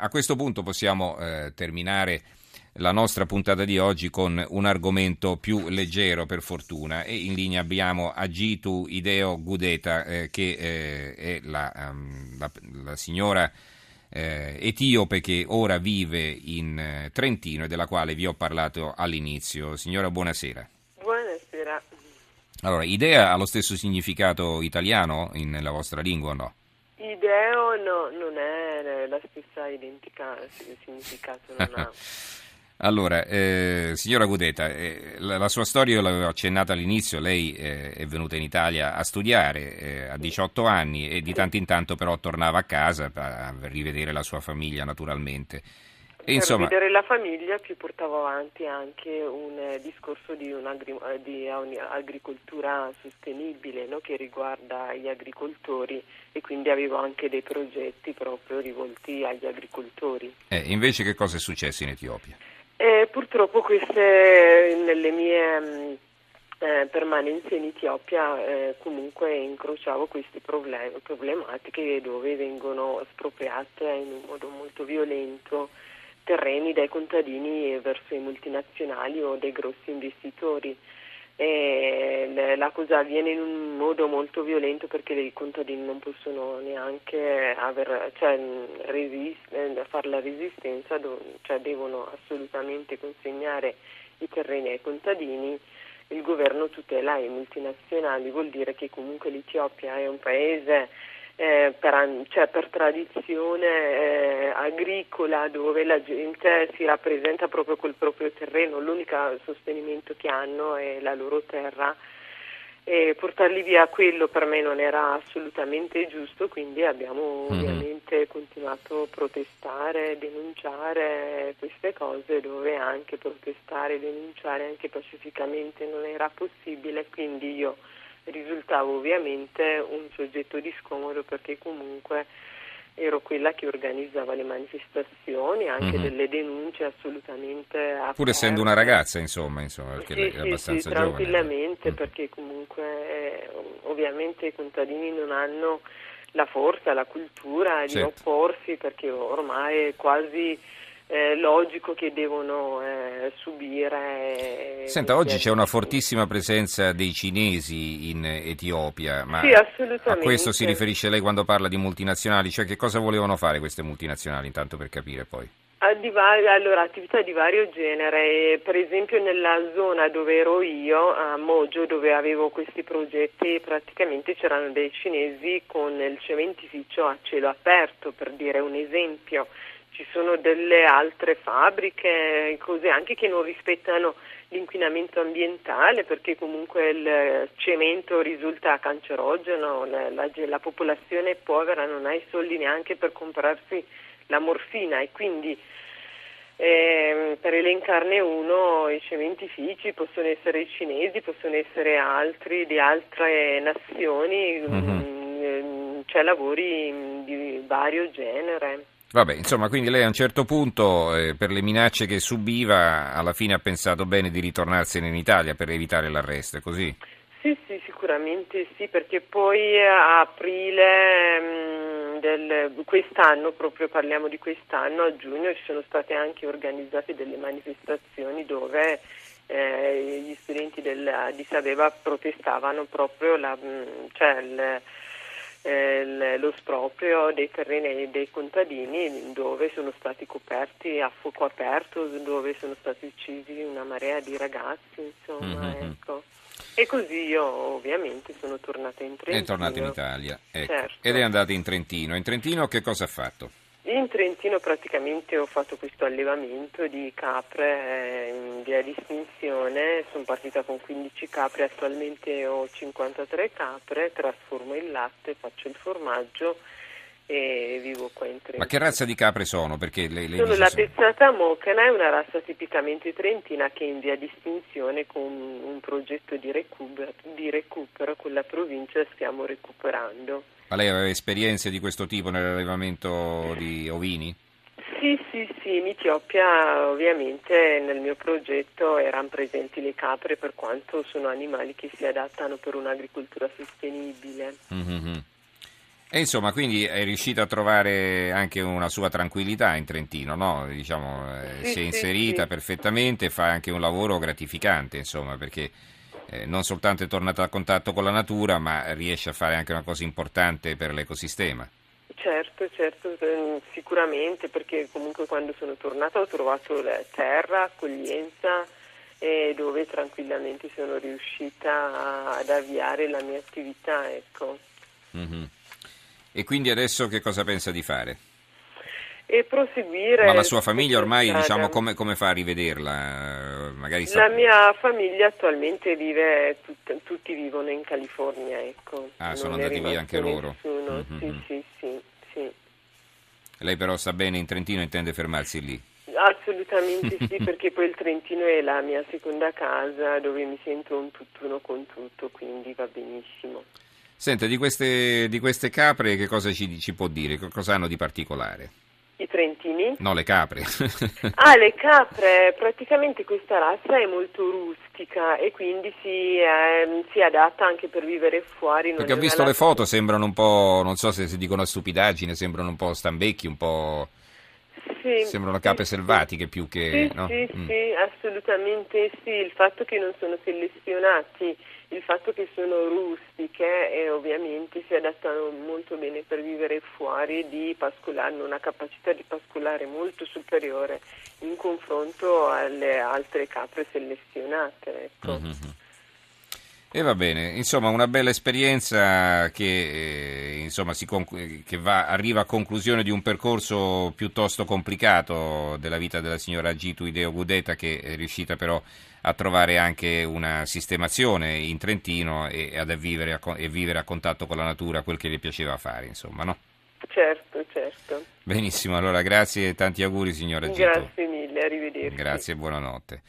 A questo punto possiamo eh, terminare la nostra puntata di oggi con un argomento più leggero per fortuna e in linea abbiamo Agitu Ideo Gudeta eh, che eh, è la, um, la, la signora eh, etiope che ora vive in eh, Trentino e della quale vi ho parlato all'inizio. Signora, buonasera. Buonasera. Allora, idea ha lo stesso significato italiano in, nella vostra lingua o no? Ideo no, non è la stessa identica significato, non ha. Allora, eh, signora Gudeta, eh, la, la, sua storia io l'avevo accennata all'inizio, lei eh, è venuta in Italia a studiare eh, a 18 anni e di tanto in tanto però tornava a casa a rivedere la sua famiglia naturalmente. Per insomma, rivedere la famiglia più portavo avanti anche un eh, discorso di, un'agri- di un'agricoltura sostenibile no? che riguarda gli agricoltori e quindi avevo anche dei progetti proprio rivolti agli agricoltori. Eh, invece che cosa è successo in Etiopia? Eh, purtroppo queste nelle mie mm, eh, permanenze in Etiopia eh, comunque incrociavo queste problem- problematiche dove vengono espropriate in un modo molto violento terreni dai contadini verso i multinazionali o dei grossi investitori e la cosa avviene in un modo molto violento perché i contadini non possono neanche aver, cioè, resist, fare la resistenza, cioè devono assolutamente consegnare i terreni ai contadini. Il governo tutela i multinazionali, vuol dire che comunque l'Etiopia è un paese eh, per, cioè per, tradizione eh, agricola dove la gente si rappresenta proprio col proprio terreno, l'unico sostenimento che hanno è la loro terra e portarli via quello per me non era assolutamente giusto, quindi abbiamo mm-hmm. ovviamente continuato a protestare, denunciare queste cose dove anche protestare, denunciare anche pacificamente non era possibile, quindi io risultavo ovviamente un soggetto di scomodo perché comunque ero quella che organizzava le manifestazioni, anche mm-hmm. delle denunce assolutamente aperte. Pur essendo una ragazza, insomma, insomma perché sì, è abbastanza sì, giovane. tranquillamente, mm. perché comunque eh, ovviamente i contadini non hanno la forza, la cultura di certo. opporsi perché ormai è quasi eh, logico che devono eh, subire. Eh, Senta, oggi c'è una fortissima presenza dei cinesi in Etiopia, ma sì, a questo si riferisce lei quando parla di multinazionali, cioè che cosa volevano fare queste multinazionali, intanto per capire poi? Allora, attività di vario genere, per esempio nella zona dove ero io, a Mojo, dove avevo questi progetti, praticamente c'erano dei cinesi con il cementificio a cielo aperto, per dire un esempio ci sono delle altre fabbriche, cose anche che non rispettano l'inquinamento ambientale perché comunque il cemento risulta cancerogeno, la, la, la popolazione povera non ha i soldi neanche per comprarsi la morfina e quindi eh, per elencarne uno, i cementifici possono essere i cinesi, possono essere altri di altre nazioni, mm-hmm. mh, cioè lavori di vario genere. Vabbè, insomma, quindi lei a un certo punto, eh, per le minacce che subiva, alla fine ha pensato bene di ritornarsene in Italia per evitare l'arresto, è così? Sì, sì, sicuramente sì, perché poi a aprile mm, del, quest'anno, proprio parliamo di quest'anno, a giugno ci sono state anche organizzate delle manifestazioni dove eh, gli studenti del, di Sabeba protestavano proprio la, mm, cioè il, eh, lo sproprio dei terreni dei contadini dove sono stati coperti a fuoco aperto, dove sono stati uccisi una marea di ragazzi, insomma, mm-hmm. ecco. E così io ovviamente sono tornata in Trentino. È tornata in Italia, ecco. certo. Ed è andata in Trentino. In Trentino che cosa ha fatto? In Trentino praticamente ho fatto questo allevamento di capre eh, in via di estinzione, sono partita con 15 capre, attualmente ho 53 capre, trasformo il latte, faccio il formaggio e vivo qua in Trentino. Ma che razza di capre sono? Perché lei, lei sono la sono... pezzata mocana, è una razza tipicamente trentina che è in via di estinzione con un progetto di recupero, di recupero con la provincia stiamo recuperando. Ma lei aveva esperienze di questo tipo nell'allevamento di ovini? Sì, sì, sì, in Etiopia ovviamente nel mio progetto erano presenti le capre per quanto sono animali che si adattano per un'agricoltura sostenibile. Mm-hmm. E insomma, quindi è riuscita a trovare anche una sua tranquillità in Trentino, no? Diciamo, eh, Sì, si è inserita sì. perfettamente, fa anche un lavoro gratificante, insomma, perché eh, non soltanto è tornata a contatto con la natura, ma riesce a fare anche una cosa importante per l'ecosistema. Certo, certo, eh, sicuramente perché comunque quando sono tornata ho trovato terra, accoglienza e dove tranquillamente sono riuscita ad avviare la mia attività, ecco. Mhm. E quindi adesso che cosa pensa di fare? E proseguire. Ma la sua su famiglia ormai, diciamo, come, come fa a rivederla? Magari La mia famiglia attualmente vive, tut- tutti vivono in California, ecco. Ah, sono Non è andati via anche loro. Nessuno. Mhm. Sì, sì, sì, sì. Lei però sta bene in Trentino e intende fermarsi lì. Assolutamente sì, perché poi il Trentino è la mia seconda casa dove mi sento un tutt'uno con tutto, quindi va benissimo. Senta, di queste, di queste capre che cosa ci, ci può dire? Cosa hanno di particolare? I trentini? No, le capre. Ah, le capre, praticamente questa razza è molto rustica e quindi si, ehm, si adatta anche per vivere fuori. Perché ho visto le foto, sembrano un po', non so se si dicono stupidaggine, sembrano un po' stambecchi, un po'... Sì, sembrano sì, cape sì. selvatiche più che... Sì, no? sì, Mm. sì, assolutamente sì. Il fatto che non sono selezionati, il fatto che sono rustiche e ovviamente si adattano molto bene per vivere fuori di hanno una capacità di pascolare molto superiore in confronto alle altre capre selezionate. Ecco. Mhm. E va bene, insomma una bella esperienza che, eh, insomma, si conc- che va- arriva a conclusione di un percorso piuttosto complicato della vita della signora Gitu Ideo Gudeta che è riuscita però a trovare anche una sistemazione in Trentino e ad vivere a, e vivere a contatto con la natura, quel che le piaceva fare, insomma, no? Certo, certo. Benissimo, allora grazie e tanti auguri signora Gitu. Grazie mille, arrivederci. Grazie e buonanotte.